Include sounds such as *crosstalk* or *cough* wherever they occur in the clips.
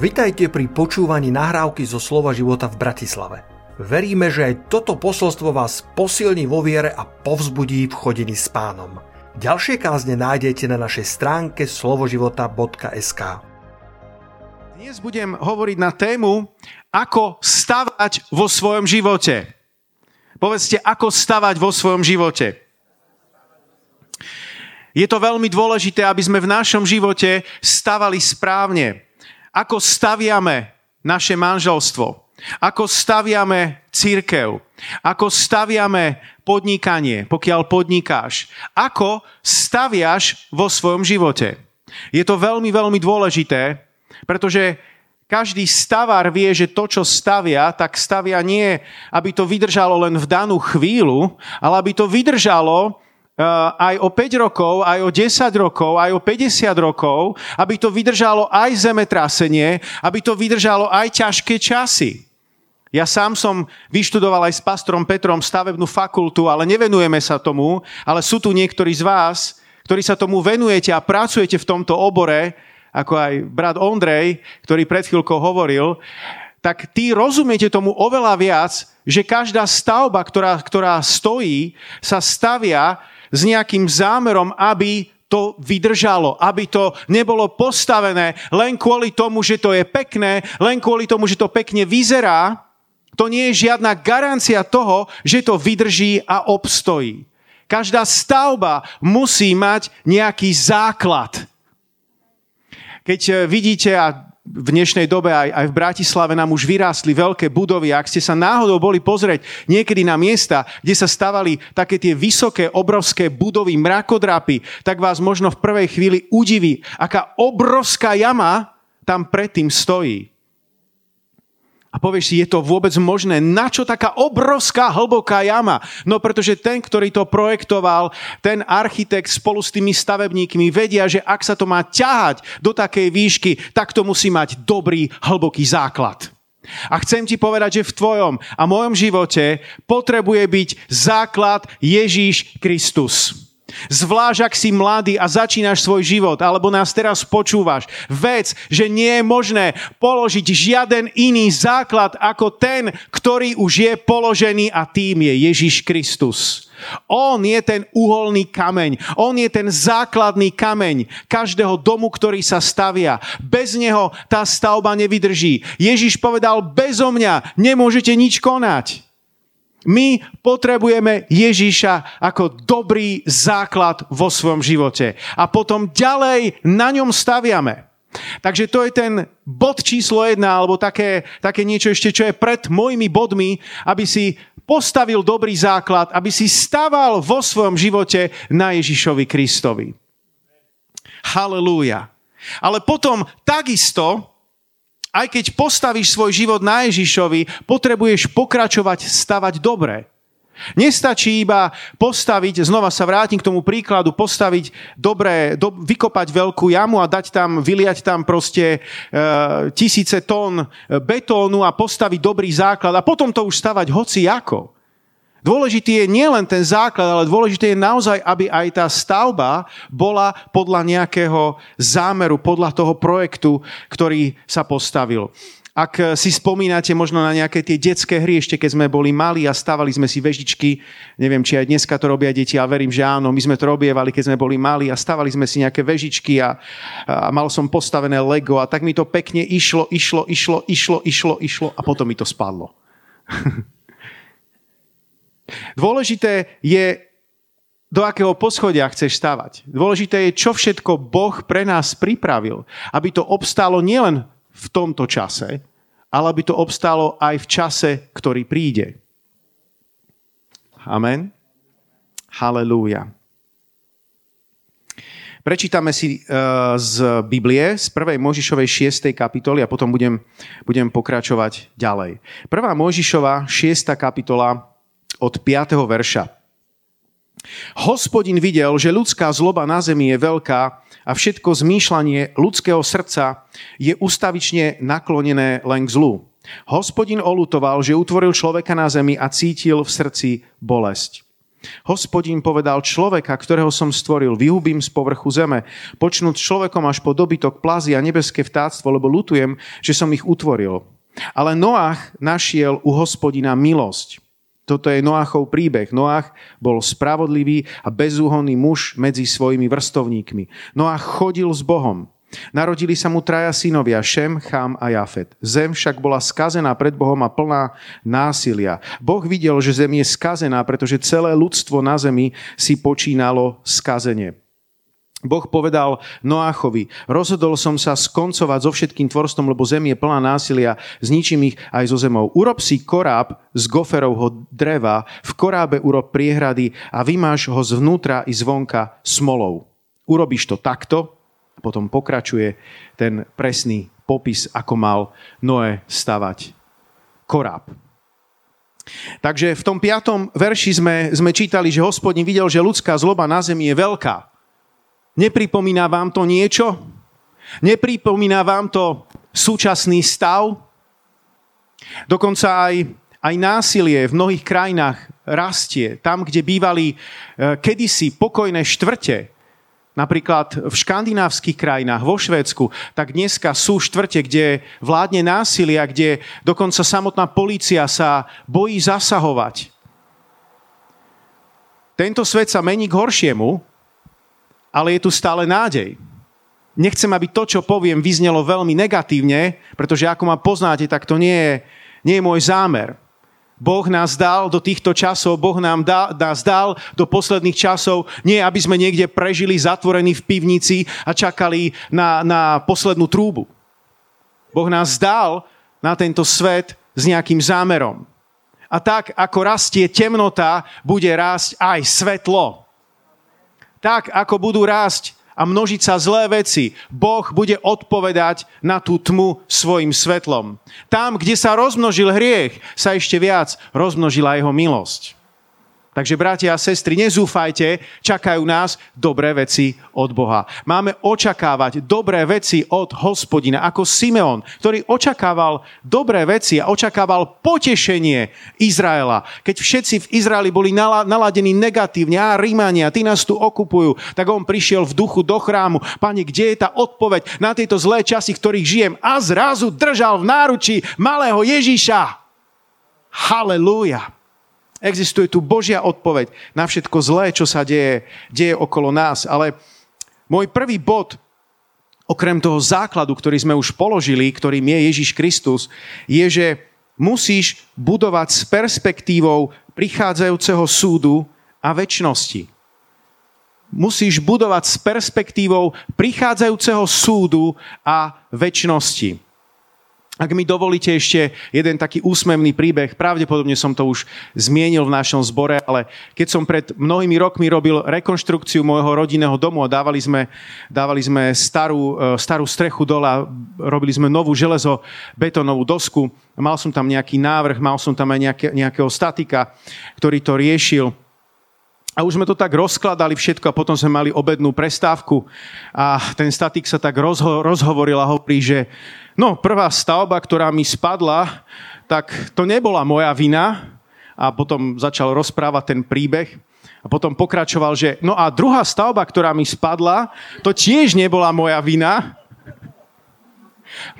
Vitajte pri počúvaní nahrávky zo Slova života v Bratislave. Veríme, že aj toto posolstvo vás posilní vo viere a povzbudí v chodení s pánom. Ďalšie kázne nájdete na našej stránke slovoživota.sk Dnes budem hovoriť na tému, ako stavať vo svojom živote. Povedzte, ako stavať vo svojom živote. Je to veľmi dôležité, aby sme v našom živote stavali správne ako staviame naše manželstvo, ako staviame církev, ako staviame podnikanie, pokiaľ podnikáš, ako staviaš vo svojom živote. Je to veľmi, veľmi dôležité, pretože každý stavár vie, že to, čo stavia, tak stavia nie, aby to vydržalo len v danú chvíľu, ale aby to vydržalo aj o 5 rokov, aj o 10 rokov, aj o 50 rokov, aby to vydržalo aj zemetrasenie, aby to vydržalo aj ťažké časy. Ja sám som vyštudoval aj s pastorom Petrom stavebnú fakultu, ale nevenujeme sa tomu, ale sú tu niektorí z vás, ktorí sa tomu venujete a pracujete v tomto obore, ako aj brat Ondrej, ktorý pred chvíľkou hovoril, tak tí rozumiete tomu oveľa viac, že každá stavba, ktorá, ktorá stojí, sa stavia s nejakým zámerom, aby to vydržalo, aby to nebolo postavené len kvôli tomu, že to je pekné, len kvôli tomu, že to pekne vyzerá. To nie je žiadna garancia toho, že to vydrží a obstojí. Každá stavba musí mať nejaký základ. Keď eh, vidíte, a v dnešnej dobe aj, aj v Bratislave nám už vyrástli veľké budovy. Ak ste sa náhodou boli pozrieť niekedy na miesta, kde sa stavali také tie vysoké, obrovské budovy, mrakodrapy, tak vás možno v prvej chvíli udiví, aká obrovská jama tam predtým stojí. A povieš si, je to vôbec možné? Na čo taká obrovská hlboká jama? No pretože ten, ktorý to projektoval, ten architekt spolu s tými stavebníkmi vedia, že ak sa to má ťahať do takej výšky, tak to musí mať dobrý, hlboký základ. A chcem ti povedať, že v tvojom a mojom živote potrebuje byť základ Ježíš Kristus. Zvlášť, ak si mladý a začínaš svoj život, alebo nás teraz počúvaš. Vec, že nie je možné položiť žiaden iný základ ako ten, ktorý už je položený a tým je Ježiš Kristus. On je ten uholný kameň. On je ten základný kameň každého domu, ktorý sa stavia. Bez neho tá stavba nevydrží. Ježiš povedal, bezo mňa nemôžete nič konať. My potrebujeme Ježíša ako dobrý základ vo svojom živote. A potom ďalej na ňom staviame. Takže to je ten bod číslo jedna, alebo také, také niečo ešte, čo je pred mojimi bodmi, aby si postavil dobrý základ, aby si staval vo svojom živote na Ježišovi Kristovi. Halelúja. Ale potom takisto aj keď postavíš svoj život na Ježišovi, potrebuješ pokračovať stavať dobre. Nestačí iba postaviť, znova sa vrátim k tomu príkladu, postaviť dobre, do, vykopať veľkú jamu a dať tam, vyliať tam proste e, tisíce tón betónu a postaviť dobrý základ a potom to už stavať hoci ako. Dôležitý je nielen ten základ, ale dôležité je naozaj, aby aj tá stavba bola podľa nejakého zámeru, podľa toho projektu, ktorý sa postavil. Ak si spomínate možno na nejaké tie detské hry, ešte keď sme boli mali a stavali sme si vežičky, neviem, či aj dneska to robia deti, ale verím, že áno, my sme to robievali, keď sme boli mali a stavali sme si nejaké vežičky a, a mal som postavené Lego a tak mi to pekne išlo, išlo, išlo, išlo, išlo, išlo a potom mi to spadlo. *laughs* Dôležité je, do akého poschodia chceš stavať. Dôležité je, čo všetko Boh pre nás pripravil, aby to obstálo nielen v tomto čase, ale aby to obstálo aj v čase, ktorý príde. Amen. Halelúja. Prečítame si uh, z Biblie, z 1. Možišovej 6. kapitoly a potom budem, budem pokračovať ďalej. 1. Možišova 6. kapitola od 5. verša. Hospodin videl, že ľudská zloba na zemi je veľká a všetko zmýšľanie ľudského srdca je ustavične naklonené len k zlu. Hospodin olutoval, že utvoril človeka na zemi a cítil v srdci bolesť. Hospodín povedal človeka, ktorého som stvoril, vyhubím z povrchu zeme, počnúť človekom až po dobytok plazy a nebeské vtáctvo, lebo lutujem, že som ich utvoril. Ale Noach našiel u hospodina milosť. Toto je Noachov príbeh. Noach bol spravodlivý a bezúhonný muž medzi svojimi vrstovníkmi. Noach chodil s Bohom. Narodili sa mu traja synovia, Šem, Chám a Jafet. Zem však bola skazená pred Bohom a plná násilia. Boh videl, že zem je skazená, pretože celé ľudstvo na zemi si počínalo skazenie. Boh povedal Noáchovi, rozhodol som sa skoncovať so všetkým tvorstom, lebo zem je plná násilia, zničím ich aj zo zemou. Urob si koráb z goferovho dreva, v korábe urob priehrady a vymáš ho zvnútra i zvonka smolou. Urobíš to takto, a potom pokračuje ten presný popis, ako mal Noé stavať koráb. Takže v tom piatom verši sme, sme čítali, že hospodin videl, že ľudská zloba na zemi je veľká Nepripomína vám to niečo? Nepripomína vám to súčasný stav? Dokonca aj, aj násilie v mnohých krajinách rastie. Tam, kde bývali e, kedysi pokojné štvrte, napríklad v škandinávskych krajinách, vo Švédsku, tak dneska sú štvrte, kde vládne násilia, kde dokonca samotná polícia sa bojí zasahovať. Tento svet sa mení k horšiemu, ale je tu stále nádej. Nechcem, aby to, čo poviem, vyznelo veľmi negatívne, pretože ako ma poznáte, tak to nie je, nie je môj zámer. Boh nás dal do týchto časov, Boh nám dá, nás dal do posledných časov, nie aby sme niekde prežili zatvorení v pivnici a čakali na, na poslednú trúbu. Boh nás dal na tento svet s nejakým zámerom. A tak, ako rastie temnota, bude rásť aj svetlo tak ako budú rásť a množiť sa zlé veci, Boh bude odpovedať na tú tmu svojim svetlom. Tam, kde sa rozmnožil hriech, sa ešte viac rozmnožila jeho milosť. Takže bratia a sestry, nezúfajte, čakajú nás dobré veci od Boha. Máme očakávať dobré veci od hospodina, ako Simeon, ktorý očakával dobré veci a očakával potešenie Izraela. Keď všetci v Izraeli boli naladení negatívne, a Rímania, tí nás tu okupujú, tak on prišiel v duchu do chrámu. Pane, kde je tá odpoveď na tieto zlé časy, ktorých žijem? A zrazu držal v náručí malého Ježíša. Halelúja. Existuje tu Božia odpoveď na všetko zlé, čo sa deje, deje okolo nás. Ale môj prvý bod, okrem toho základu, ktorý sme už položili, ktorým je Ježiš Kristus, je, že musíš budovať s perspektívou prichádzajúceho súdu a väčšnosti. Musíš budovať s perspektívou prichádzajúceho súdu a väčšnosti. Ak mi dovolíte ešte jeden taký úsmevný príbeh, pravdepodobne som to už zmienil v našom zbore, ale keď som pred mnohými rokmi robil rekonštrukciu môjho rodinného domu a dávali sme, dávali sme starú, e, starú strechu dole a robili sme novú železo betónovú dosku, mal som tam nejaký návrh, mal som tam aj nejaké, nejakého statika, ktorý to riešil. A už sme to tak rozkladali všetko a potom sme mali obednú prestávku a ten statik sa tak rozho- rozhovoril a hovorí, že No, prvá stavba, ktorá mi spadla, tak to nebola moja vina. A potom začal rozprávať ten príbeh. A potom pokračoval, že no a druhá stavba, ktorá mi spadla, to tiež nebola moja vina.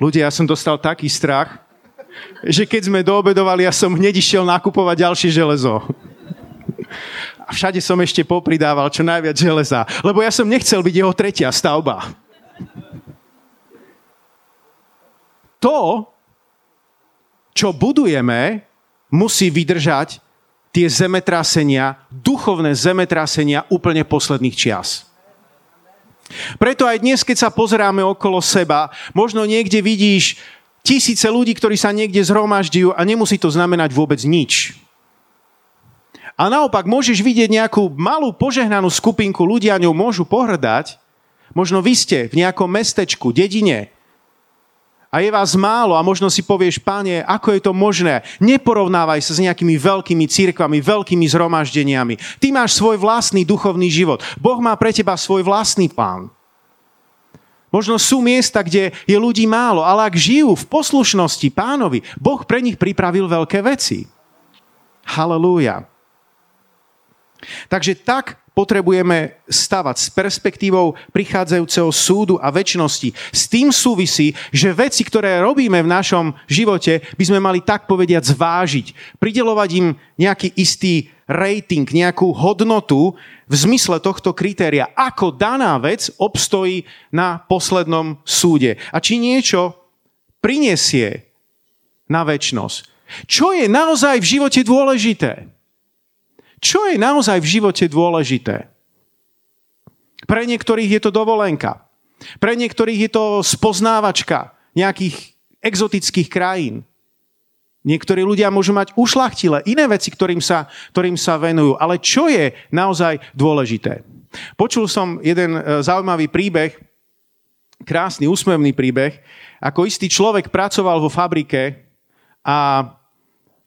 Ľudia, ja som dostal taký strach, že keď sme doobedovali, ja som hneď išiel nakupovať ďalšie železo. A všade som ešte popridával čo najviac železa, lebo ja som nechcel byť jeho tretia stavba to, čo budujeme, musí vydržať tie zemetrasenia, duchovné zemetrasenia úplne posledných čias. Preto aj dnes, keď sa pozeráme okolo seba, možno niekde vidíš tisíce ľudí, ktorí sa niekde zhromažďujú a nemusí to znamenať vôbec nič. A naopak môžeš vidieť nejakú malú požehnanú skupinku, ľudia ňou môžu pohrdať. Možno vy ste v nejakom mestečku, dedine, a je vás málo a možno si povieš, páne, ako je to možné? Neporovnávaj sa s nejakými veľkými církvami, veľkými zhromaždeniami. Ty máš svoj vlastný duchovný život. Boh má pre teba svoj vlastný plán. Možno sú miesta, kde je ľudí málo, ale ak žijú v poslušnosti pánovi, Boh pre nich pripravil veľké veci. Halelúja. Takže tak potrebujeme stavať s perspektívou prichádzajúceho súdu a väčšnosti. S tým súvisí, že veci, ktoré robíme v našom živote, by sme mali tak povediať zvážiť. Pridelovať im nejaký istý rating, nejakú hodnotu v zmysle tohto kritéria, ako daná vec obstojí na poslednom súde. A či niečo prinesie na väčšnosť. Čo je naozaj v živote dôležité? Čo je naozaj v živote dôležité? Pre niektorých je to dovolenka. Pre niektorých je to spoznávačka nejakých exotických krajín. Niektorí ľudia môžu mať ušlachtile iné veci, ktorým sa, ktorým sa venujú. Ale čo je naozaj dôležité? Počul som jeden e, zaujímavý príbeh, krásny, úsmevný príbeh, ako istý človek pracoval vo fabrike a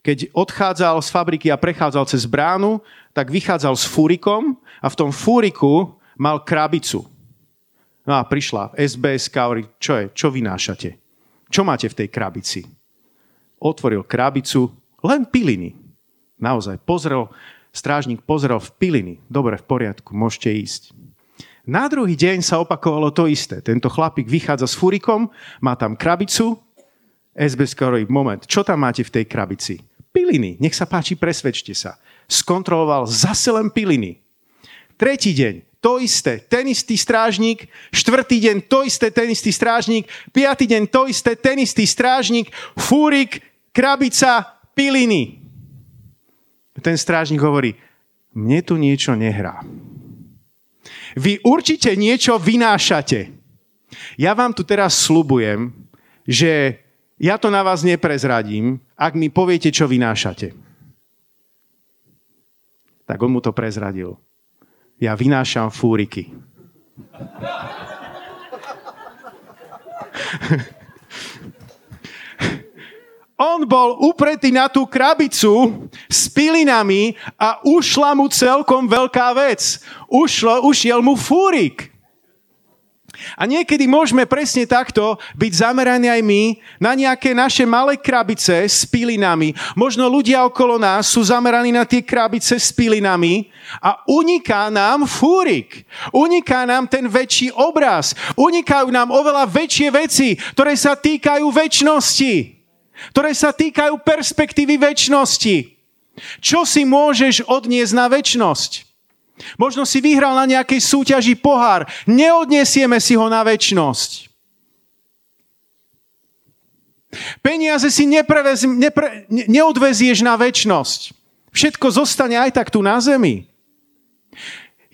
keď odchádzal z fabriky a prechádzal cez bránu, tak vychádzal s fúrikom a v tom fúriku mal krabicu. No a prišla SBS hovorí, čo je, čo vynášate? Čo máte v tej krabici? Otvoril krabicu, len piliny. Naozaj, pozrel, strážnik pozrel v piliny. Dobre, v poriadku, môžete ísť. Na druhý deň sa opakovalo to isté. Tento chlapík vychádza s fúrikom, má tam krabicu, SBS hovorí, moment, čo tam máte v tej krabici? Piliny. Nech sa páči, presvedčte sa. Skontroloval zase len piliny. Tretí deň, to isté, ten istý strážnik, štvrtý deň, to isté, ten istý strážnik, piatý deň, to isté, ten istý strážnik, fúrik, krabica, piliny. Ten strážnik hovorí, mne tu niečo nehrá. Vy určite niečo vynášate. Ja vám tu teraz slubujem, že ja to na vás neprezradím, ak mi poviete, čo vynášate. Tak on mu to prezradil. Ja vynášam fúriky. *laughs* On bol upretý na tú krabicu s pilinami a ušla mu celkom veľká vec. Ušlo, ušiel mu fúrik. A niekedy môžeme presne takto byť zameraní aj my na nejaké naše malé krabice s pilinami. Možno ľudia okolo nás sú zameraní na tie krabice s pilinami a uniká nám fúrik. Uniká nám ten väčší obraz. Unikajú nám oveľa väčšie veci, ktoré sa týkajú väčšnosti. Ktoré sa týkajú perspektívy väčšnosti. Čo si môžeš odniesť na väčšnosť? Možno si vyhral na nejakej súťaži pohár. Neodniesieme si ho na väčnosť. Peniaze si neprevez, nepre, neodvezieš na väčnosť. Všetko zostane aj tak tu na zemi.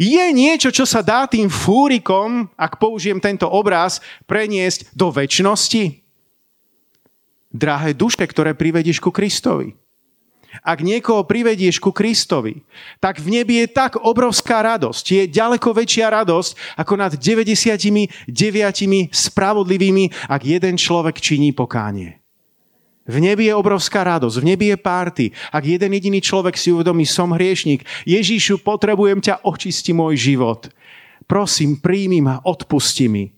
Je niečo, čo sa dá tým fúrikom, ak použijem tento obraz, preniesť do väčšnosti? Drahé duše, ktoré privedieš ku Kristovi. Ak niekoho privedieš ku Kristovi, tak v nebi je tak obrovská radosť. Je ďaleko väčšia radosť ako nad 99 spravodlivými, ak jeden človek činí pokánie. V nebi je obrovská radosť, v nebi je párty. Ak jeden jediný človek si uvedomí, som hriešnik, Ježíšu, potrebujem ťa, očisti môj život. Prosím, príjmi ma, odpusti mi.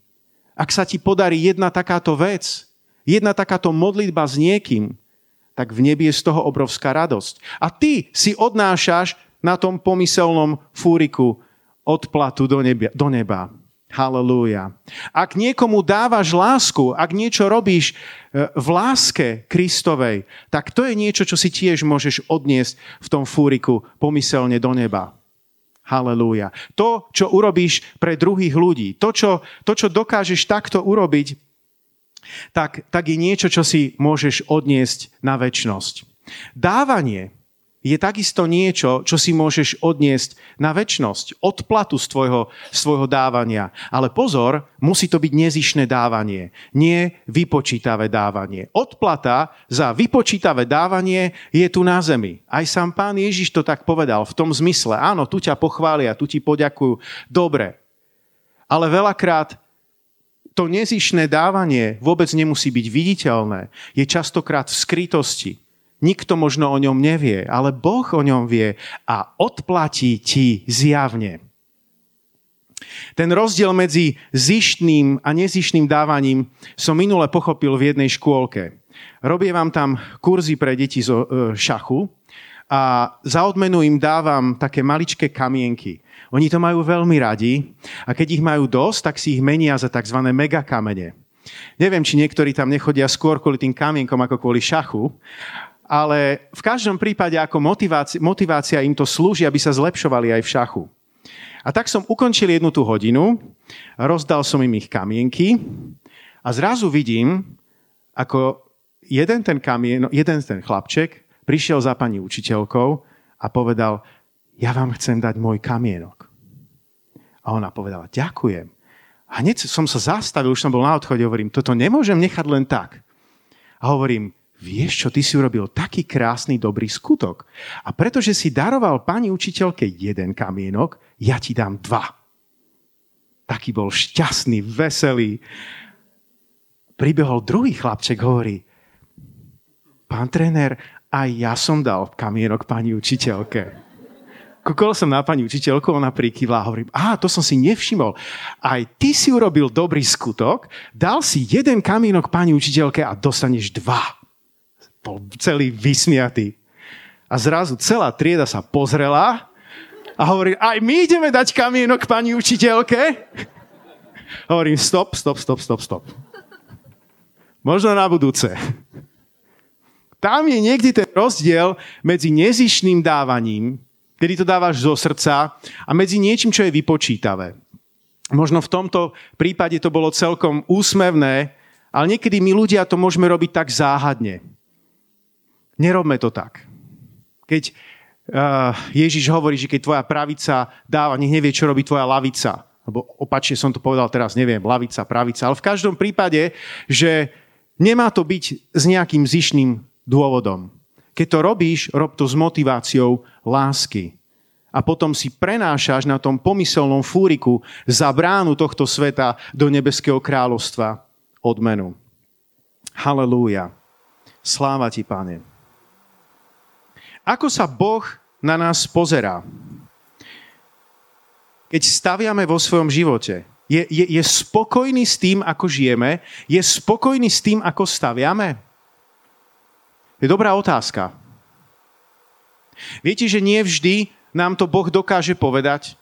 Ak sa ti podarí jedna takáto vec, jedna takáto modlitba s niekým, tak v nebi je z toho obrovská radosť. A ty si odnášaš na tom pomyselnom fúriku odplatu do neba. Do neba. Halelúja. Ak niekomu dávaš lásku, ak niečo robíš e, v láske Kristovej, tak to je niečo, čo si tiež môžeš odniesť v tom fúriku pomyselne do neba. Halelúja. To, čo urobíš pre druhých ľudí, to čo, to, čo dokážeš takto urobiť, tak, tak je niečo, čo si môžeš odniesť na väčnosť. Dávanie je takisto niečo, čo si môžeš odniesť na väčnosť, odplatu z tvojho, z tvojho dávania. Ale pozor, musí to byť nezišné dávanie, nie vypočítavé dávanie. Odplata za vypočítavé dávanie je tu na zemi. Aj sám pán Ježiš to tak povedal v tom zmysle. Áno, tu ťa pochvália, tu ti poďakujú. Dobre. Ale veľakrát to nezišné dávanie vôbec nemusí byť viditeľné. Je častokrát v skrytosti. Nikto možno o ňom nevie, ale Boh o ňom vie a odplatí ti zjavne. Ten rozdiel medzi zištným a nezištným dávaním som minule pochopil v jednej škôlke. Robie vám tam kurzy pre deti zo e, šachu a za odmenu im dávam také maličké kamienky. Oni to majú veľmi radi a keď ich majú dosť, tak si ich menia za tzv. megakamene. Neviem, či niektorí tam nechodia skôr kvôli tým kamienkom ako kvôli šachu, ale v každom prípade ako motivácia, motivácia im to slúži, aby sa zlepšovali aj v šachu. A tak som ukončil jednu tú hodinu, rozdal som im ich kamienky a zrazu vidím, ako jeden ten kamien, jeden ten chlapček prišiel za pani učiteľkou a povedal, ja vám chcem dať môj kamienok. A ona povedala, ďakujem. A hneď som sa zastavil, už som bol na odchode, hovorím, toto nemôžem nechať len tak. A hovorím, vieš čo, ty si urobil taký krásny, dobrý skutok. A pretože si daroval pani učiteľke jeden kamienok, ja ti dám dva. Taký bol šťastný, veselý. Pribehol druhý chlapček, hovorí, pán tréner, aj ja som dal kamienok pani učiteľke. Kúkol som na pani učiteľku, ona prikývla a hovorím, a to som si nevšimol. Aj ty si urobil dobrý skutok, dal si jeden kamienok pani učiteľke a dostaneš dva. Bol celý vysmiatý. A zrazu celá trieda sa pozrela a hovorí, aj my ideme dať kamienok pani učiteľke. Hovorím, stop, stop, stop, stop, stop. Možno na budúce. Tam je niekde ten rozdiel medzi nezišným dávaním, kedy to dávaš zo srdca, a medzi niečím, čo je vypočítavé. Možno v tomto prípade to bolo celkom úsmevné, ale niekedy my ľudia to môžeme robiť tak záhadne. Nerobme to tak. Keď uh, Ježiš hovorí, že keď tvoja pravica dáva, nech nevie, čo robí tvoja lavica. Lebo opačne som to povedal teraz, neviem, lavica, pravica. Ale v každom prípade, že nemá to byť s nejakým zišným dôvodom. Keď to robíš, rob to s motiváciou lásky. A potom si prenášaš na tom pomyselnom fúriku za bránu tohto sveta do nebeského kráľovstva odmenu. Halelúja. Sláva ti, Pane. Ako sa Boh na nás pozerá? Keď staviame vo svojom živote, je, je, je spokojný s tým, ako žijeme? Je spokojný s tým, ako staviame? Je dobrá otázka. Viete, že nie vždy nám to Boh dokáže povedať?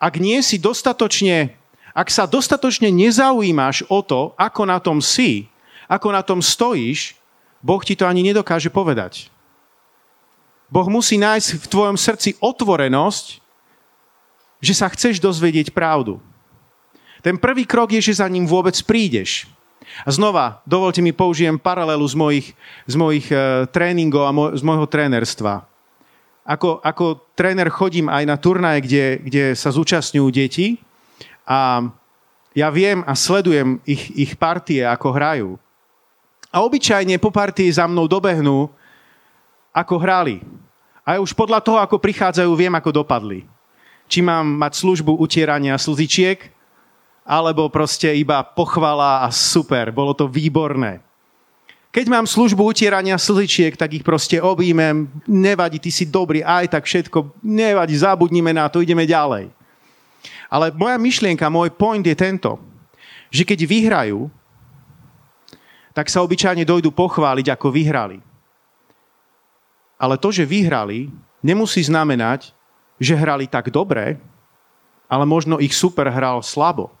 Ak nie si dostatočne, ak sa dostatočne nezaujímaš o to, ako na tom si, ako na tom stojíš, Boh ti to ani nedokáže povedať. Boh musí nájsť v tvojom srdci otvorenosť, že sa chceš dozvedieť pravdu. Ten prvý krok je, že za ním vôbec prídeš. A znova, dovolte mi použijem paralelu z mojich, z mojich uh, tréningov a mo- z môjho trénerstva. Ako, ako tréner chodím aj na turnaje, kde, kde sa zúčastňujú deti a ja viem a sledujem ich, ich partie, ako hrajú. A obyčajne po partii za mnou dobehnú, ako hrali. A už podľa toho, ako prichádzajú, viem, ako dopadli. Či mám mať službu utierania slzičiek, alebo proste iba pochvala a super, bolo to výborné. Keď mám službu utierania slzičiek, tak ich proste objímem, nevadí, ty si dobrý, aj tak všetko, nevadí, zabudnime na to, ideme ďalej. Ale moja myšlienka, môj point je tento, že keď vyhrajú, tak sa obyčajne dojdu pochváliť, ako vyhrali. Ale to, že vyhrali, nemusí znamenať, že hrali tak dobre, ale možno ich super hral slabo.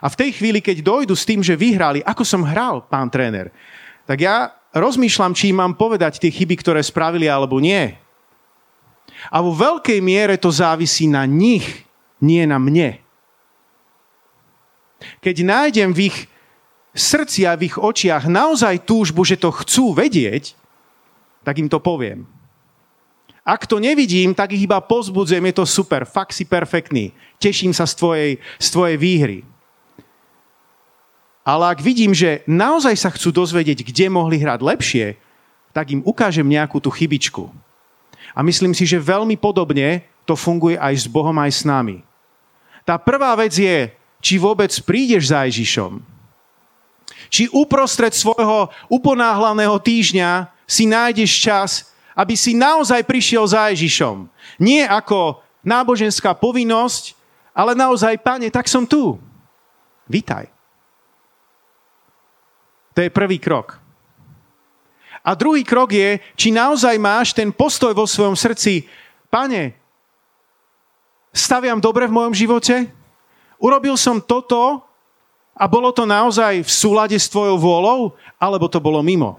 A v tej chvíli, keď dojdu s tým, že vyhrali, ako som hral, pán tréner, tak ja rozmýšľam, či mám povedať tie chyby, ktoré spravili, alebo nie. A vo veľkej miere to závisí na nich, nie na mne. Keď nájdem v ich srdci a v ich očiach naozaj túžbu, že to chcú vedieť, tak im to poviem. Ak to nevidím, tak ich iba pozbudzujem, je to super, fakt si perfektný. Teším sa z tvojej, z tvojej výhry. Ale ak vidím, že naozaj sa chcú dozvedieť, kde mohli hrať lepšie, tak im ukážem nejakú tú chybičku. A myslím si, že veľmi podobne to funguje aj s Bohom, aj s nami. Tá prvá vec je, či vôbec prídeš za Ježišom. Či uprostred svojho uponáhlaného týždňa si nájdeš čas, aby si naozaj prišiel za Ježišom. Nie ako náboženská povinnosť, ale naozaj, pane, tak som tu. Vítaj. To je prvý krok. A druhý krok je, či naozaj máš ten postoj vo svojom srdci, pane, staviam dobre v mojom živote? Urobil som toto a bolo to naozaj v súlade s tvojou vôľou, alebo to bolo mimo?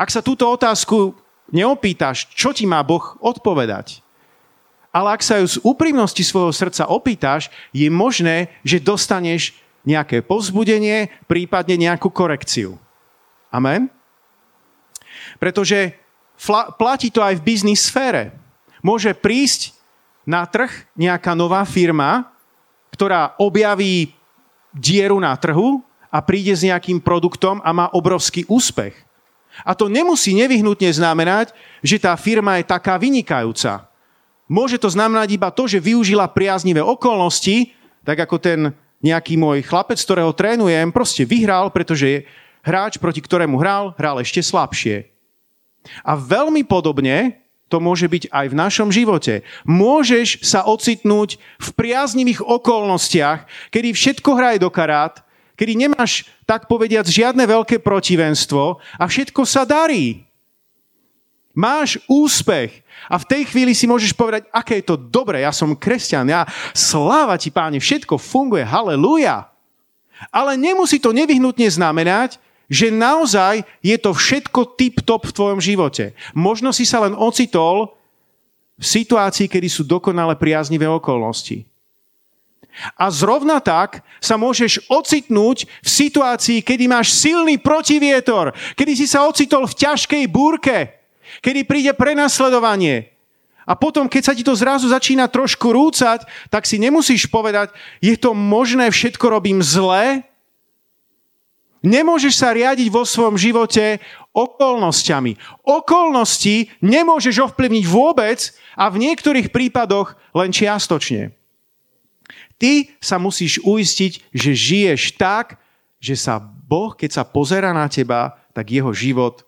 Ak sa túto otázku neopýtaš, čo ti má Boh odpovedať, ale ak sa ju z úprimnosti svojho srdca opýtaš, je možné, že dostaneš nejaké povzbudenie, prípadne nejakú korekciu. Amen? Pretože platí to aj v biznis sfére. Môže prísť na trh nejaká nová firma, ktorá objaví dieru na trhu a príde s nejakým produktom a má obrovský úspech. A to nemusí nevyhnutne znamenať, že tá firma je taká vynikajúca. Môže to znamenať iba to, že využila priaznivé okolnosti, tak ako ten nejaký môj chlapec, ktorého trénujem, proste vyhral, pretože hráč, proti ktorému hral, hral ešte slabšie. A veľmi podobne to môže byť aj v našom živote. Môžeš sa ocitnúť v priaznivých okolnostiach, kedy všetko hraje do karát, kedy nemáš, tak povediať, žiadne veľké protivenstvo a všetko sa darí. Máš úspech. A v tej chvíli si môžeš povedať, aké je to dobré, ja som kresťan, ja sláva ti páne, všetko funguje, halleluja. Ale nemusí to nevyhnutne znamenať, že naozaj je to všetko tip-top v tvojom živote. Možno si sa len ocitol v situácii, kedy sú dokonale priaznivé okolnosti. A zrovna tak sa môžeš ocitnúť v situácii, kedy máš silný protivietor, kedy si sa ocitol v ťažkej búrke, kedy príde prenasledovanie. A potom, keď sa ti to zrazu začína trošku rúcať, tak si nemusíš povedať, je to možné, všetko robím zle. Nemôžeš sa riadiť vo svojom živote okolnostiami. Okolnosti nemôžeš ovplyvniť vôbec a v niektorých prípadoch len čiastočne. Ty sa musíš uistiť, že žiješ tak, že sa Boh, keď sa pozera na teba, tak jeho život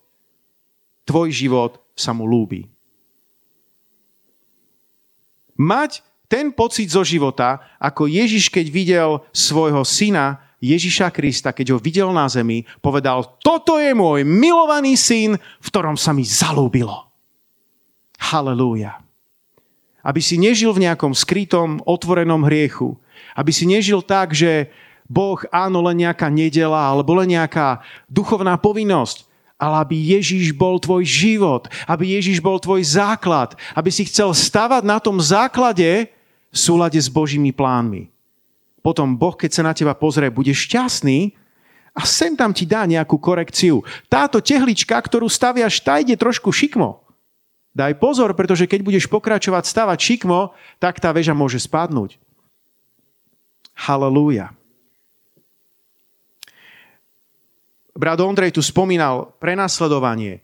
tvoj život sa mu lúbi. Mať ten pocit zo života, ako Ježiš, keď videl svojho syna, Ježiša Krista, keď ho videl na zemi, povedal, toto je môj milovaný syn, v ktorom sa mi zalúbilo. Halelúja. Aby si nežil v nejakom skrytom, otvorenom hriechu. Aby si nežil tak, že Boh, áno, len nejaká nedela, alebo len nejaká duchovná povinnosť ale aby Ježíš bol tvoj život, aby Ježíš bol tvoj základ, aby si chcel stavať na tom základe v súlade s Božími plánmi. Potom Boh, keď sa na teba pozrie, bude šťastný a sem tam ti dá nejakú korekciu. Táto tehlička, ktorú staviaš, tá ide trošku šikmo. Daj pozor, pretože keď budeš pokračovať stavať šikmo, tak tá väža môže spadnúť. Halelúja. brat Ondrej tu spomínal prenasledovanie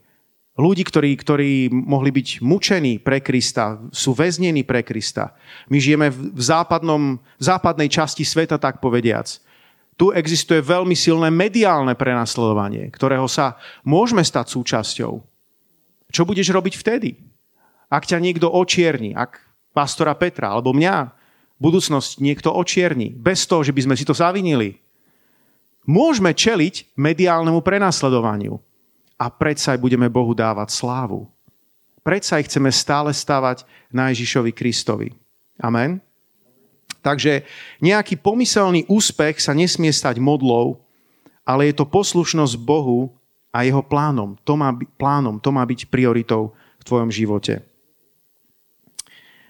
ľudí, ktorí, ktorí mohli byť mučení pre Krista, sú väznení pre Krista. My žijeme v, západnom, v západnej časti sveta, tak povediac. Tu existuje veľmi silné mediálne prenasledovanie, ktorého sa môžeme stať súčasťou. Čo budeš robiť vtedy? Ak ťa niekto očierni, ak pastora Petra alebo mňa budúcnosť niekto očierni, bez toho, že by sme si to zavinili, Môžeme čeliť mediálnemu prenasledovaniu a predsa aj budeme Bohu dávať slávu. Predsa aj chceme stále stavať na Ježišovi Kristovi. Amen. Takže nejaký pomyselný úspech sa nesmie stať modlou, ale je to poslušnosť Bohu a jeho plánom. To má, plánom, to má byť prioritou v tvojom živote.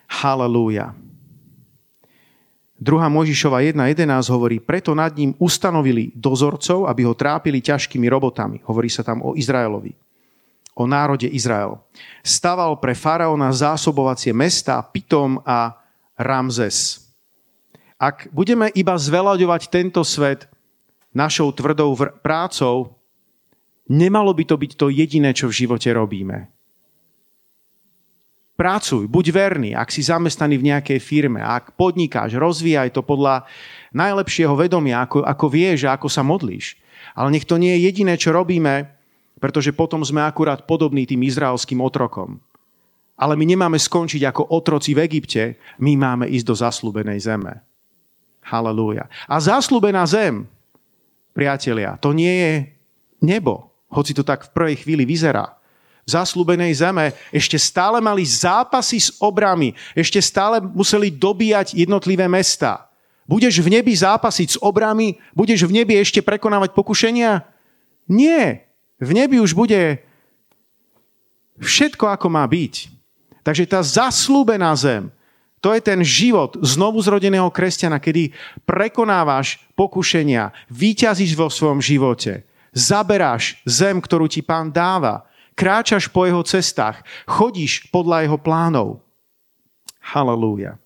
Halelúja. 2. Možišova 1.11 hovorí, preto nad ním ustanovili dozorcov, aby ho trápili ťažkými robotami. Hovorí sa tam o Izraelovi, o národe Izrael. Staval pre faraóna zásobovacie mesta Pitom a Ramzes. Ak budeme iba zveľaďovať tento svet našou tvrdou prácou, nemalo by to byť to jediné, čo v živote robíme. Pracuj, buď verný, ak si zamestnaný v nejakej firme, ak podnikáš, rozvíjaj to podľa najlepšieho vedomia, ako, ako vieš a ako sa modlíš. Ale nech to nie je jediné, čo robíme, pretože potom sme akurát podobní tým izraelským otrokom. Ale my nemáme skončiť ako otroci v Egypte, my máme ísť do zaslúbenej zeme. Halelúja. A zaslúbená zem, priatelia, to nie je nebo, hoci to tak v prvej chvíli vyzerá. Zaslúbenej zeme, ešte stále mali zápasy s obrami, ešte stále museli dobíjať jednotlivé mesta. Budeš v nebi zápasiť s obrami? Budeš v nebi ešte prekonávať pokušenia? Nie. V nebi už bude všetko, ako má byť. Takže tá zaslúbená zem, to je ten život znovu zrodeného kresťana, kedy prekonávaš pokušenia, výťazíš vo svojom živote, zaberáš zem, ktorú ti pán dáva, kráčaš po jeho cestách, chodíš podľa jeho plánov. Halelúja.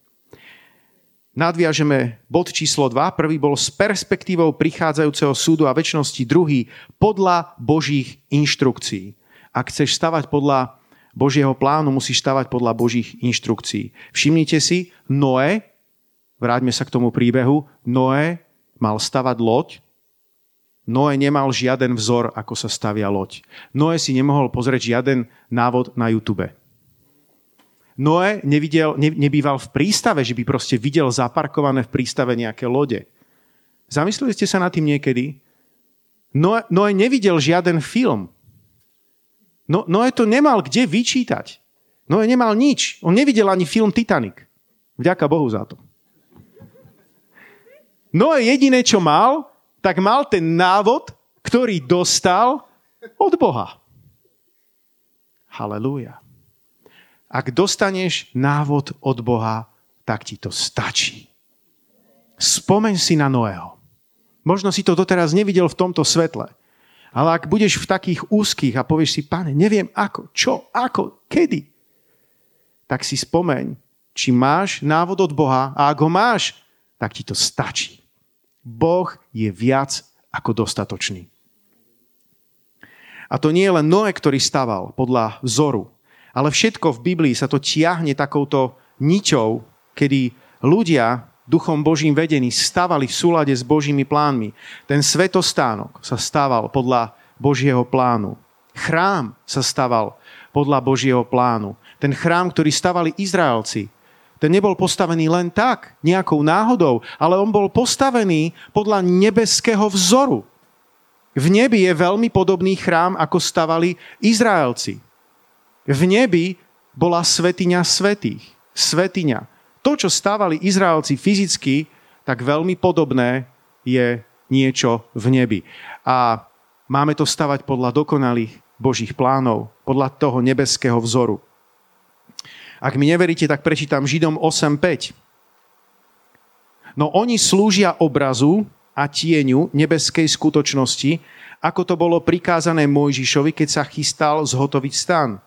Nadviažeme bod číslo 2. Prvý bol s perspektívou prichádzajúceho súdu a väčšnosti. Druhý podľa Božích inštrukcií. Ak chceš stavať podľa Božieho plánu, musíš stavať podľa Božích inštrukcií. Všimnite si, Noé, vráťme sa k tomu príbehu, Noé mal stavať loď, Noé nemal žiaden vzor, ako sa stavia loď. Noé si nemohol pozrieť žiaden návod na YouTube. Noé nevidel, ne, nebýval v prístave, že by proste videl zaparkované v prístave nejaké lode. Zamysleli ste sa nad tým niekedy? Noé, Noé nevidel žiaden film. No, Noé to nemal kde vyčítať. Noé nemal nič. On nevidel ani film Titanic. Vďaka Bohu za to. Noé jediné, čo mal, tak mal ten návod, ktorý dostal od Boha. Halelúja. Ak dostaneš návod od Boha, tak ti to stačí. Spomeň si na Noého. Možno si to doteraz nevidel v tomto svetle. Ale ak budeš v takých úzkých a povieš si, pane, neviem ako, čo, ako, kedy, tak si spomeň, či máš návod od Boha a ak ho máš, tak ti to stačí. Boh je viac ako dostatočný. A to nie je len Noé, ktorý staval podľa vzoru, ale všetko v Biblii sa to tiahne takouto ničou, kedy ľudia duchom Božím vedení stavali v súlade s Božími plánmi. Ten svetostánok sa stával podľa Božieho plánu. Chrám sa staval podľa Božieho plánu. Ten chrám, ktorý stavali Izraelci, ten nebol postavený len tak, nejakou náhodou, ale on bol postavený podľa nebeského vzoru. V nebi je veľmi podobný chrám, ako stavali Izraelci. V nebi bola svetiňa svetých. Svetiňa. To, čo stávali Izraelci fyzicky, tak veľmi podobné je niečo v nebi. A máme to stavať podľa dokonalých Božích plánov, podľa toho nebeského vzoru. Ak mi neveríte, tak prečítam Židom 8.5. No oni slúžia obrazu a tieňu nebeskej skutočnosti, ako to bolo prikázané Mojžišovi, keď sa chystal zhotoviť stan.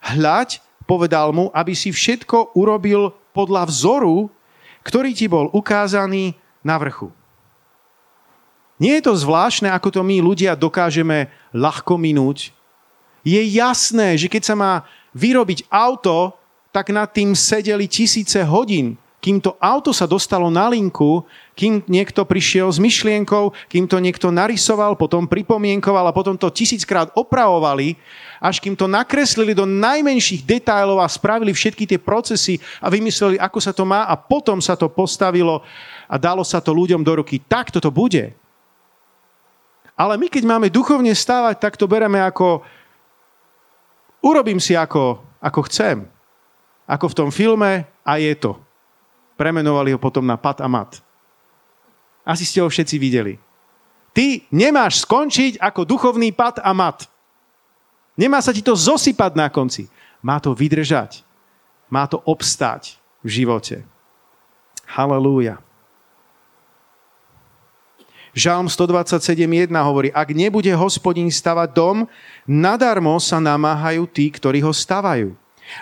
Hľaď, povedal mu, aby si všetko urobil podľa vzoru, ktorý ti bol ukázaný na vrchu. Nie je to zvláštne, ako to my ľudia dokážeme ľahko minúť. Je jasné, že keď sa má vyrobiť auto, tak nad tým sedeli tisíce hodín, kým to auto sa dostalo na linku, kým niekto prišiel s myšlienkou, kým to niekto narysoval, potom pripomienkoval a potom to tisíckrát opravovali, až kým to nakreslili do najmenších detailov a spravili všetky tie procesy a vymysleli, ako sa to má a potom sa to postavilo a dalo sa to ľuďom do ruky. Tak toto bude. Ale my, keď máme duchovne stávať, tak to bereme ako urobím si ako, ako chcem ako v tom filme a je to. Premenovali ho potom na Pat a Mat. Asi ste ho všetci videli. Ty nemáš skončiť ako duchovný Pat a Mat. Nemá sa ti to zosypať na konci. Má to vydržať. Má to obstáť v živote. Halelúja. Žalm 127.1 hovorí, ak nebude hospodin stavať dom, nadarmo sa namáhajú tí, ktorí ho stavajú.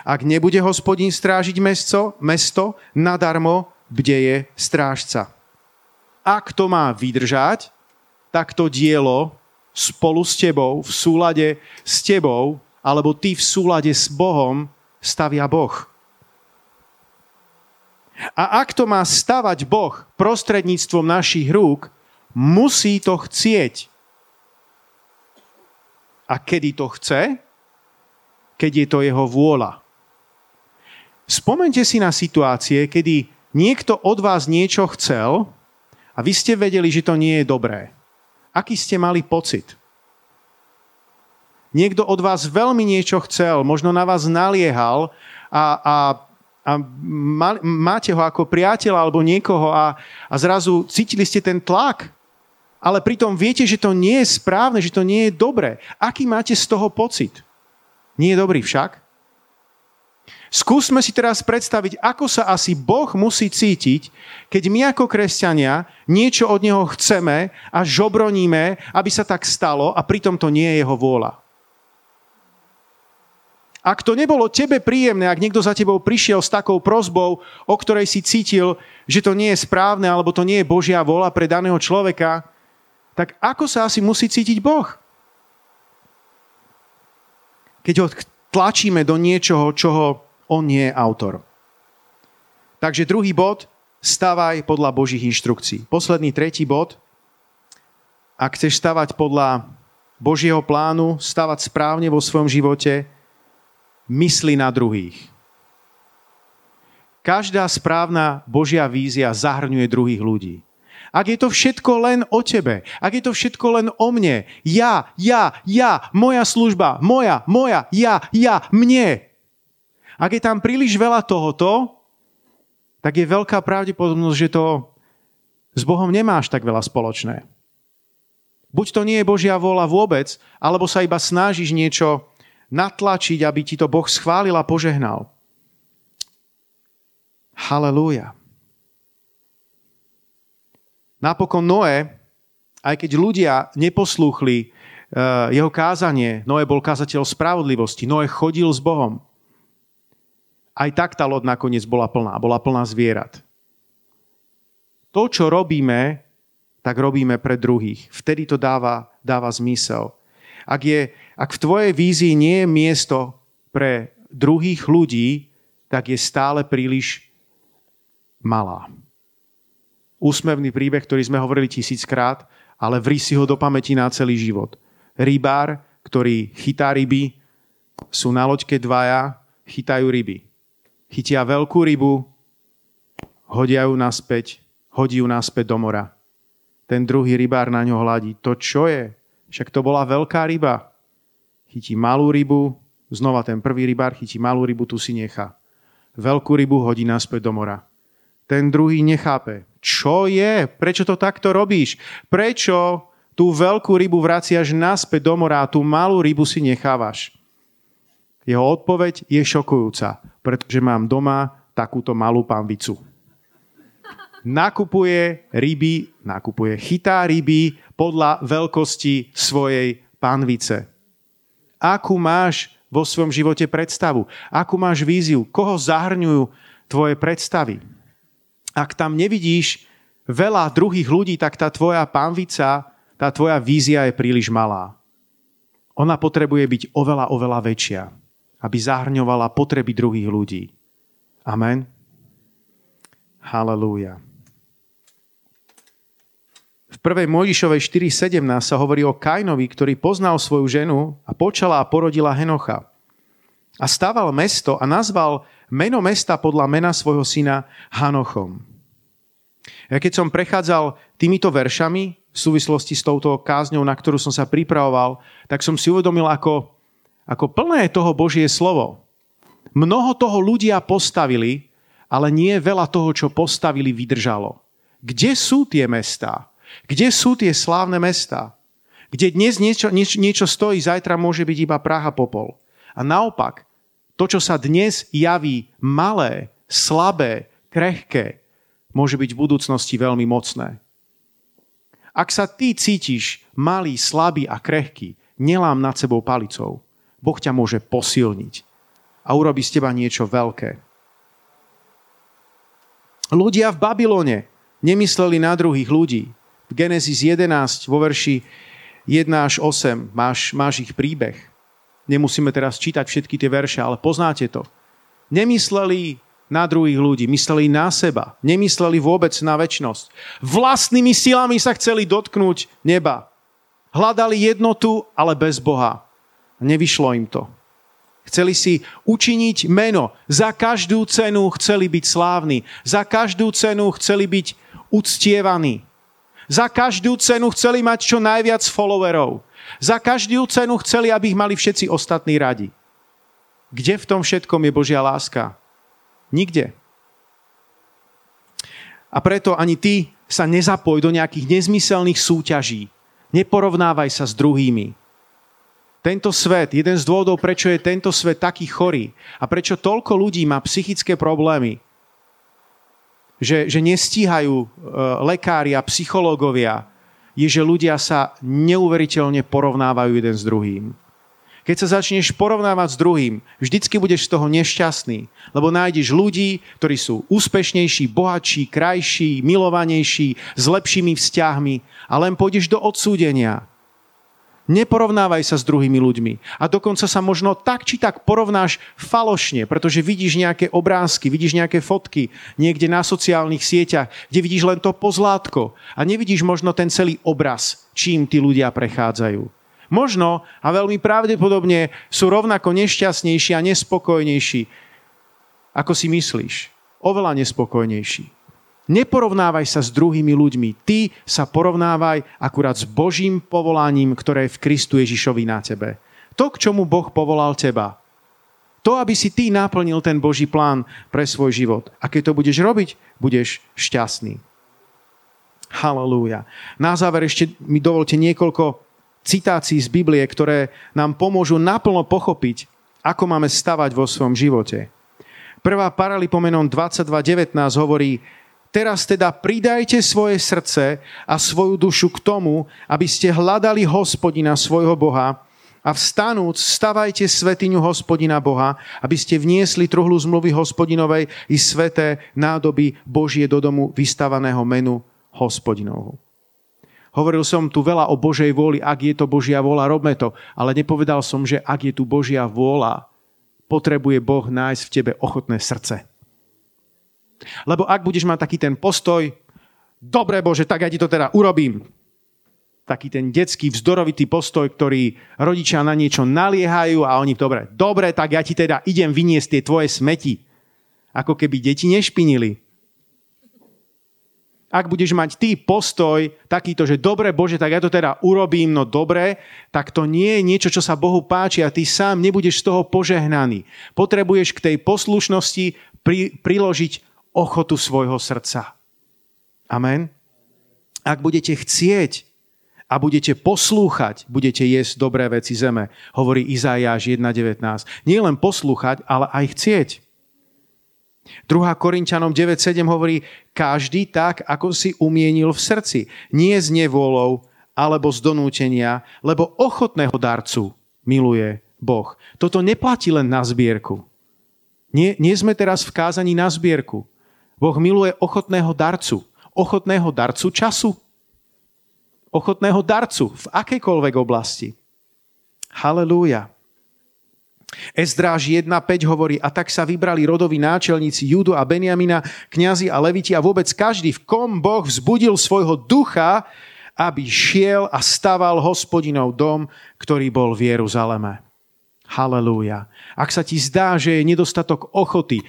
Ak nebude hospodín strážiť mesto, mesto nadarmo bdeje strážca. Ak to má vydržať, tak to dielo spolu s tebou, v súlade s tebou, alebo ty v súlade s Bohom, stavia Boh. A ak to má stavať Boh prostredníctvom našich rúk, musí to chcieť. A kedy to chce? Keď je to jeho vôľa. Spomente si na situácie, kedy niekto od vás niečo chcel a vy ste vedeli, že to nie je dobré. Aký ste mali pocit? Niekto od vás veľmi niečo chcel, možno na vás naliehal a, a, a máte ho ako priateľa alebo niekoho a, a zrazu cítili ste ten tlak, ale pritom viete, že to nie je správne, že to nie je dobré. Aký máte z toho pocit? Nie je dobrý však? Skúsme si teraz predstaviť, ako sa asi Boh musí cítiť, keď my ako kresťania niečo od Neho chceme a žobroníme, aby sa tak stalo a pritom to nie je Jeho vôľa. Ak to nebolo tebe príjemné, ak niekto za tebou prišiel s takou prozbou, o ktorej si cítil, že to nie je správne alebo to nie je Božia vôľa pre daného človeka, tak ako sa asi musí cítiť Boh? Keď ho tlačíme do niečoho, čoho on nie je autor. Takže druhý bod, stavaj podľa Božích inštrukcií. Posledný tretí bod, ak chceš stavať podľa Božieho plánu, stavať správne vo svojom živote, mysli na druhých. Každá správna Božia vízia zahrňuje druhých ľudí. Ak je to všetko len o tebe, ak je to všetko len o mne, ja, ja, ja, moja služba, moja, moja, ja, ja, mne, ak je tam príliš veľa tohoto, tak je veľká pravdepodobnosť, že to s Bohom nemáš tak veľa spoločné. Buď to nie je Božia vôľa vôbec, alebo sa iba snažíš niečo natlačiť, aby ti to Boh schválil a požehnal. Halelúja. Napokon Noé, aj keď ľudia neposlúchli eh, jeho kázanie, Noé bol kázateľ spravodlivosti, Noé chodil s Bohom aj tak tá loď nakoniec bola plná. Bola plná zvierat. To, čo robíme, tak robíme pre druhých. Vtedy to dáva, dáva zmysel. Ak, je, ak v tvojej vízii nie je miesto pre druhých ľudí, tak je stále príliš malá. Úsmevný príbeh, ktorý sme hovorili tisíckrát, ale vri si ho do pamäti na celý život. Rybár, ktorý chytá ryby, sú na loďke dvaja, chytajú ryby chytia veľkú rybu, hodia ju naspäť, hodí ju naspäť do mora. Ten druhý rybár na ňo hladí. To čo je? Však to bola veľká ryba. Chytí malú rybu, znova ten prvý rybár chytí malú rybu, tu si nechá. Veľkú rybu hodí naspäť do mora. Ten druhý nechápe. Čo je? Prečo to takto robíš? Prečo tú veľkú rybu vraciaš naspäť do mora a tú malú rybu si nechávaš? Jeho odpoveď je šokujúca, pretože mám doma takúto malú pánvicu. Nakupuje ryby, nakupuje, chytá ryby podľa veľkosti svojej pánvice. Akú máš vo svojom živote predstavu? Akú máš víziu? Koho zahrňujú tvoje predstavy? Ak tam nevidíš veľa druhých ľudí, tak tá tvoja pánvica, tá tvoja vízia je príliš malá. Ona potrebuje byť oveľa, oveľa väčšia aby zahrňovala potreby druhých ľudí. Amen. Halelúja. V 1. Mojžišovej 4.17 sa hovorí o Kainovi, ktorý poznal svoju ženu a počala a porodila Henocha. A staval mesto a nazval meno mesta podľa mena svojho syna Hanochom. Ja keď som prechádzal týmito veršami v súvislosti s touto kázňou, na ktorú som sa pripravoval, tak som si uvedomil, ako ako plné je toho Božie slovo. Mnoho toho ľudia postavili, ale nie veľa toho, čo postavili, vydržalo. Kde sú tie mestá? Kde sú tie slávne mestá? Kde dnes niečo, niečo, niečo stojí, zajtra môže byť iba Praha popol. A naopak, to, čo sa dnes javí malé, slabé, krehké, môže byť v budúcnosti veľmi mocné. Ak sa ty cítiš malý, slabý a krehký, nelám nad sebou palicou. Boh ťa môže posilniť a urobiť z teba niečo veľké. Ľudia v Babylone nemysleli na druhých ľudí. V Genesis 11 vo verši 1 až 8 máš, máš ich príbeh. Nemusíme teraz čítať všetky tie verše, ale poznáte to. Nemysleli na druhých ľudí, mysleli na seba, nemysleli vôbec na väčnosť. Vlastnými silami sa chceli dotknúť neba. Hľadali jednotu, ale bez Boha. Nevyšlo im to. Chceli si učiniť meno. Za každú cenu chceli byť slávni. Za každú cenu chceli byť uctievaní. Za každú cenu chceli mať čo najviac followerov. Za každú cenu chceli, aby ich mali všetci ostatní radi. Kde v tom všetkom je Božia láska? Nikde. A preto ani ty sa nezapoj do nejakých nezmyselných súťaží. Neporovnávaj sa s druhými. Tento svet, jeden z dôvodov, prečo je tento svet taký chorý a prečo toľko ľudí má psychické problémy, že, že nestíhajú e, lekári a psychológovia, je, že ľudia sa neuveriteľne porovnávajú jeden s druhým. Keď sa začneš porovnávať s druhým, vždycky budeš z toho nešťastný, lebo nájdeš ľudí, ktorí sú úspešnejší, bohatší, krajší, milovanejší, s lepšími vzťahmi a len pôjdeš do odsúdenia. Neporovnávaj sa s druhými ľuďmi. A dokonca sa možno tak či tak porovnáš falošne, pretože vidíš nejaké obrázky, vidíš nejaké fotky niekde na sociálnych sieťach, kde vidíš len to pozlátko a nevidíš možno ten celý obraz, čím tí ľudia prechádzajú. Možno a veľmi pravdepodobne sú rovnako nešťastnejší a nespokojnejší, ako si myslíš. Oveľa nespokojnejší. Neporovnávaj sa s druhými ľuďmi. Ty sa porovnávaj akurát s Božím povolaním, ktoré je v Kristu Ježišovi na tebe. To, k čomu Boh povolal teba. To, aby si ty naplnil ten Boží plán pre svoj život. A keď to budeš robiť, budeš šťastný. Halelúja. Na záver ešte mi dovolte niekoľko citácií z Biblie, ktoré nám pomôžu naplno pochopiť, ako máme stavať vo svojom živote. Prvá paralipomenon 22.19 hovorí, Teraz teda pridajte svoje srdce a svoju dušu k tomu, aby ste hľadali hospodina svojho Boha a vstanúc stavajte svetiňu hospodina Boha, aby ste vniesli truhlu zmluvy hospodinovej i sveté nádoby Božie do domu vystavaného menu hospodinovho. Hovoril som tu veľa o Božej vôli, ak je to Božia vôľa, robme to. Ale nepovedal som, že ak je tu Božia vôľa, potrebuje Boh nájsť v tebe ochotné srdce. Lebo ak budeš mať taký ten postoj, dobre Bože, tak ja ti to teda urobím. Taký ten detský vzdorovitý postoj, ktorý rodičia na niečo naliehajú a oni, dobre, dobre, tak ja ti teda idem vyniesť tie tvoje smeti. Ako keby deti nešpinili. Ak budeš mať ty postoj takýto, že dobre Bože, tak ja to teda urobím, no dobre, tak to nie je niečo, čo sa Bohu páči a ty sám nebudeš z toho požehnaný. Potrebuješ k tej poslušnosti pri, priložiť ochotu svojho srdca. Amen. Ak budete chcieť a budete poslúchať, budete jesť dobré veci zeme, hovorí Izajáš 1.19. Nie len poslúchať, ale aj chcieť. 2. Korinčanom 9.7 hovorí, každý tak, ako si umienil v srdci. Nie z nevôľou, alebo z donútenia, lebo ochotného darcu miluje Boh. Toto neplatí len na zbierku. Nie, nie sme teraz v kázaní na zbierku. Boh miluje ochotného darcu. Ochotného darcu času. Ochotného darcu v akejkoľvek oblasti. Halelúja. Ezdráž 1.5 hovorí, a tak sa vybrali rodoví náčelníci Judu a Benjamina, kňazi a leviti a vôbec každý, v kom Boh vzbudil svojho ducha, aby šiel a staval hospodinov dom, ktorý bol v Jeruzaleme. Halelúja. Ak sa ti zdá, že je nedostatok ochoty,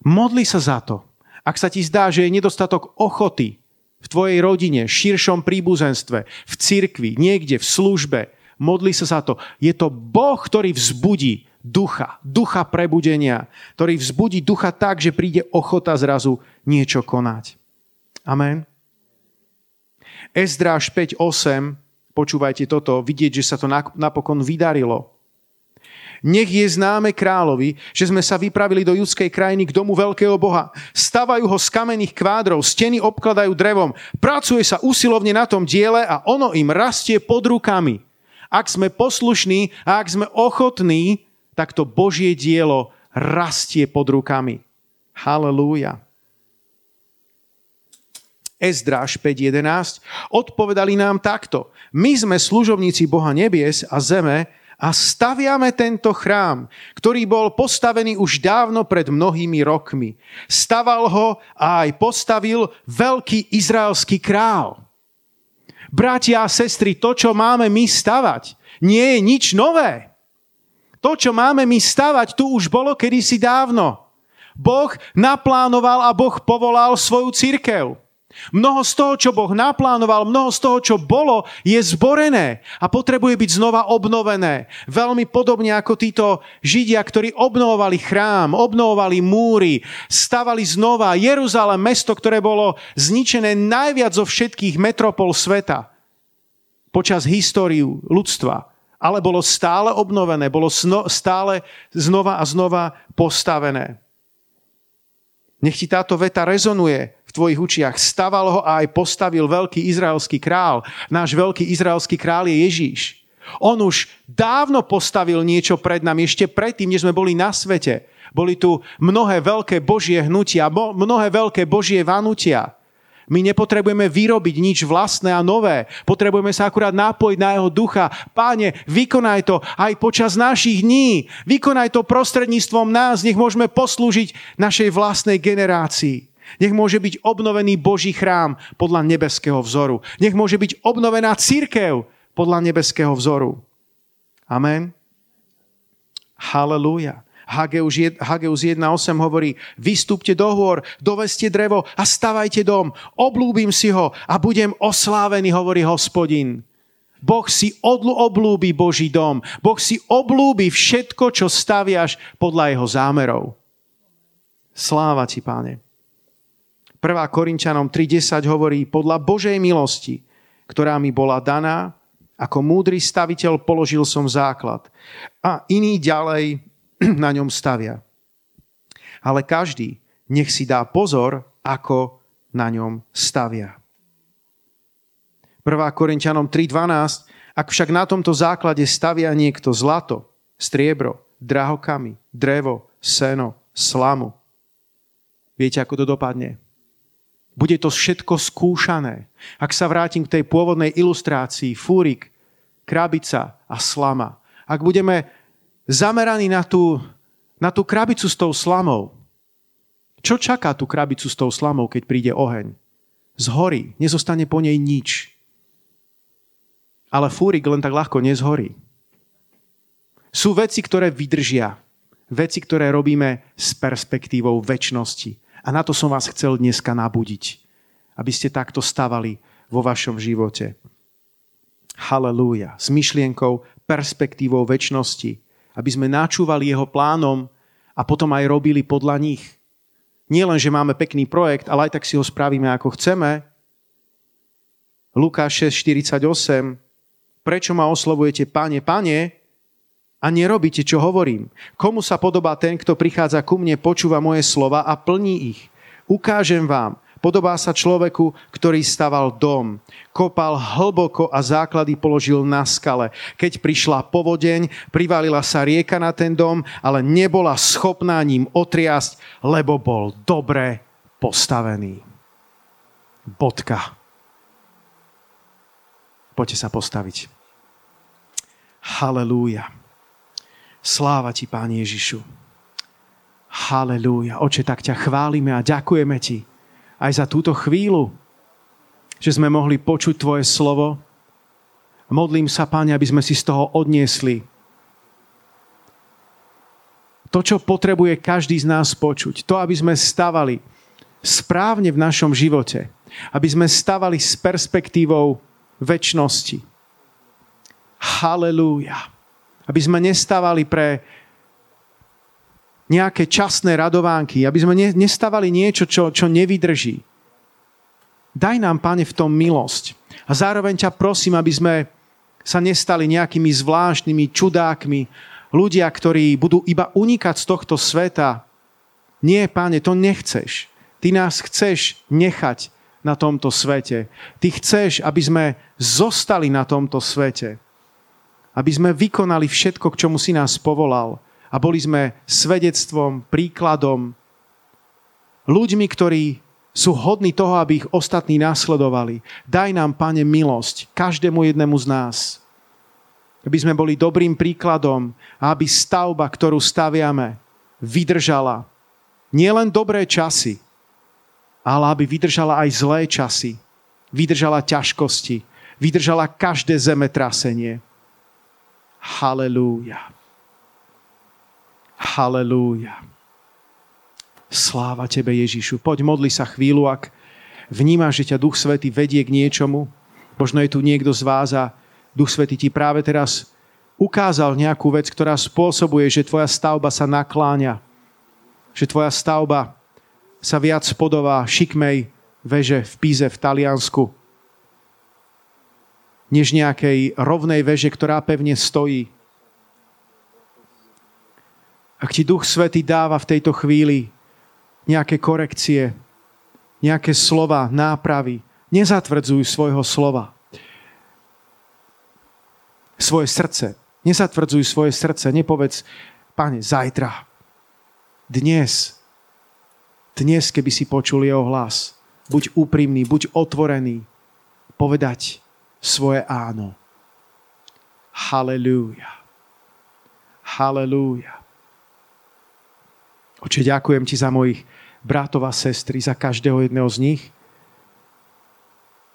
modli sa za to. Ak sa ti zdá, že je nedostatok ochoty v tvojej rodine, širšom príbuzenstve, v cirkvi, niekde v službe, modli sa za to. Je to Boh, ktorý vzbudí ducha, ducha prebudenia, ktorý vzbudí ducha tak, že príde ochota zrazu niečo konať. Amen. Ezdráž 5.8, počúvajte toto, vidieť, že sa to napokon vydarilo. Nech je známe kráľovi, že sme sa vypravili do judskej krajiny k domu veľkého Boha. Stavajú ho z kamenných kvádrov, steny obkladajú drevom. Pracuje sa usilovne na tom diele a ono im rastie pod rukami. Ak sme poslušní a ak sme ochotní, tak to Božie dielo rastie pod rukami. Halelúja. Ezdráž 5.11 odpovedali nám takto. My sme služobníci Boha nebies a zeme a staviame tento chrám, ktorý bol postavený už dávno pred mnohými rokmi. Staval ho a aj postavil veľký izraelský král. Bratia a sestry, to, čo máme my stavať, nie je nič nové. To, čo máme my stavať, tu už bolo kedysi dávno. Boh naplánoval a Boh povolal svoju církev. Mnoho z toho, čo Boh naplánoval, mnoho z toho, čo bolo, je zborené a potrebuje byť znova obnovené. Veľmi podobne ako títo Židia, ktorí obnovovali chrám, obnovovali múry, stavali znova Jeruzalém, mesto, ktoré bolo zničené najviac zo všetkých metropol sveta počas históriu ľudstva. Ale bolo stále obnovené, bolo stále znova a znova postavené. Nech ti táto veta rezonuje tvojich učiach. Staval ho a aj postavil veľký izraelský král. Náš veľký izraelský král je Ježíš. On už dávno postavil niečo pred nami, ešte predtým, než sme boli na svete. Boli tu mnohé veľké božie hnutia, mnohé veľké božie vanutia. My nepotrebujeme vyrobiť nič vlastné a nové. Potrebujeme sa akurát nápojiť na jeho ducha. Páne, vykonaj to aj počas našich dní. Vykonaj to prostredníctvom nás. Nech môžeme poslúžiť našej vlastnej generácii. Nech môže byť obnovený Boží chrám podľa nebeského vzoru. Nech môže byť obnovená církev podľa nebeského vzoru. Amen. Halelúja. Hageus 1.8 hovorí, vystúpte do hôr, doveste drevo a stavajte dom. Oblúbim si ho a budem oslávený, hovorí hospodin. Boh si odlu oblúbi Boží dom. Boh si oblúbi všetko, čo staviaš podľa jeho zámerov. Sláva ti, páne. 1. Korinčanom 3.10 hovorí, podľa Božej milosti, ktorá mi bola daná, ako múdry staviteľ položil som základ. A iný ďalej *clears throat* na ňom stavia. Ale každý nech si dá pozor, ako na ňom stavia. 1. Korinčanom 3.12 Ak však na tomto základe stavia niekto zlato, striebro, drahokamy, drevo, seno, slamu, viete, ako to dopadne? Bude to všetko skúšané. Ak sa vrátim k tej pôvodnej ilustrácii, fúrik, krabica a slama. Ak budeme zameraný na tú, na tú krabicu s tou slamou. Čo čaká tú krabicu s tou slamou, keď príde oheň? Zhorí, nezostane po nej nič. Ale fúrik len tak ľahko nezhorí. Sú veci, ktoré vydržia. Veci, ktoré robíme s perspektívou väčšnosti. A na to som vás chcel dneska nabudiť. Aby ste takto stavali vo vašom živote. Halelúja. S myšlienkou, perspektívou väčšnosti aby sme načúvali jeho plánom a potom aj robili podľa nich. Nie len, že máme pekný projekt, ale aj tak si ho spravíme, ako chceme. Lukáš 6.48 Prečo ma oslovujete, pane, pane, a nerobíte, čo hovorím? Komu sa podobá ten, kto prichádza ku mne, počúva moje slova a plní ich? Ukážem vám, Podobá sa človeku, ktorý staval dom. Kopal hlboko a základy položil na skale. Keď prišla povodeň, privalila sa rieka na ten dom, ale nebola schopná ním otriasť, lebo bol dobre postavený. Bodka. Poďte sa postaviť. Halelúja. Sláva ti, Pán Ježišu. Halelúja. Oče, tak ťa chválime a ďakujeme ti aj za túto chvíľu, že sme mohli počuť Tvoje slovo. Modlím sa, Páne, aby sme si z toho odniesli to, čo potrebuje každý z nás počuť. To, aby sme stavali správne v našom živote. Aby sme stavali s perspektívou väčšnosti. Halelúja. Aby sme nestávali pre nejaké časné radovánky, aby sme nestávali niečo, čo, čo nevydrží. Daj nám, Pane, v tom milosť. A zároveň ťa prosím, aby sme sa nestali nejakými zvláštnymi čudákmi, ľudia, ktorí budú iba unikať z tohto sveta. Nie, Pane, to nechceš. Ty nás chceš nechať na tomto svete. Ty chceš, aby sme zostali na tomto svete. Aby sme vykonali všetko, k čomu si nás povolal a boli sme svedectvom, príkladom, ľuďmi, ktorí sú hodní toho, aby ich ostatní následovali. Daj nám, Pane, milosť každému jednému z nás. Aby sme boli dobrým príkladom a aby stavba, ktorú staviame, vydržala nielen dobré časy, ale aby vydržala aj zlé časy. Vydržala ťažkosti. Vydržala každé zemetrasenie. Halelúja. Halelúja. Sláva Tebe, Ježišu. Poď modli sa chvíľu, ak vnímaš, že ťa Duch Svety vedie k niečomu. Možno je tu niekto z vás a Duch Svety ti práve teraz ukázal nejakú vec, ktorá spôsobuje, že tvoja stavba sa nakláňa. Že tvoja stavba sa viac spodová šikmej veže v Píze v Taliansku, než nejakej rovnej veže, ktorá pevne stojí. Ak ti Duch Svety dáva v tejto chvíli nejaké korekcie, nejaké slova, nápravy, nezatvrdzuj svojho slova. Svoje srdce. Nezatvrdzuj svoje srdce. Nepovedz, pane, zajtra, dnes, dnes, keby si počul jeho hlas, buď úprimný, buď otvorený, povedať svoje áno. Halelúja. Halelúja. Oče, ďakujem ti za mojich bratov a sestry, za každého jedného z nich.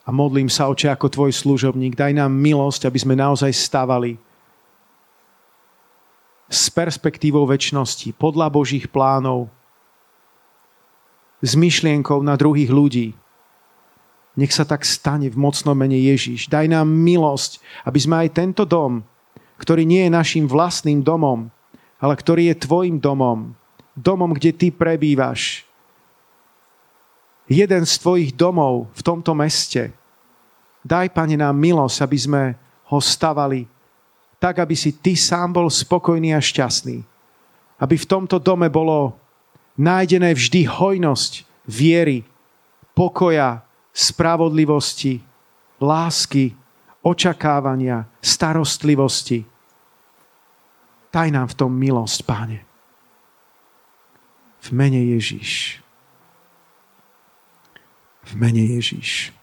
A modlím sa, oče, ako tvoj služobník, daj nám milosť, aby sme naozaj stavali s perspektívou väčšnosti, podľa Božích plánov, s myšlienkou na druhých ľudí. Nech sa tak stane v mocnom mene Ježíš. Daj nám milosť, aby sme aj tento dom, ktorý nie je našim vlastným domom, ale ktorý je tvojim domom, domom, kde ty prebývaš, jeden z tvojich domov v tomto meste. Daj, Pane, nám milosť, aby sme ho stavali tak, aby si ty sám bol spokojný a šťastný. Aby v tomto dome bolo nájdené vždy hojnosť viery, pokoja, spravodlivosti, lásky, očakávania, starostlivosti. Daj nám v tom milosť, Páne. V mene Ježíš. V mene Ježíš.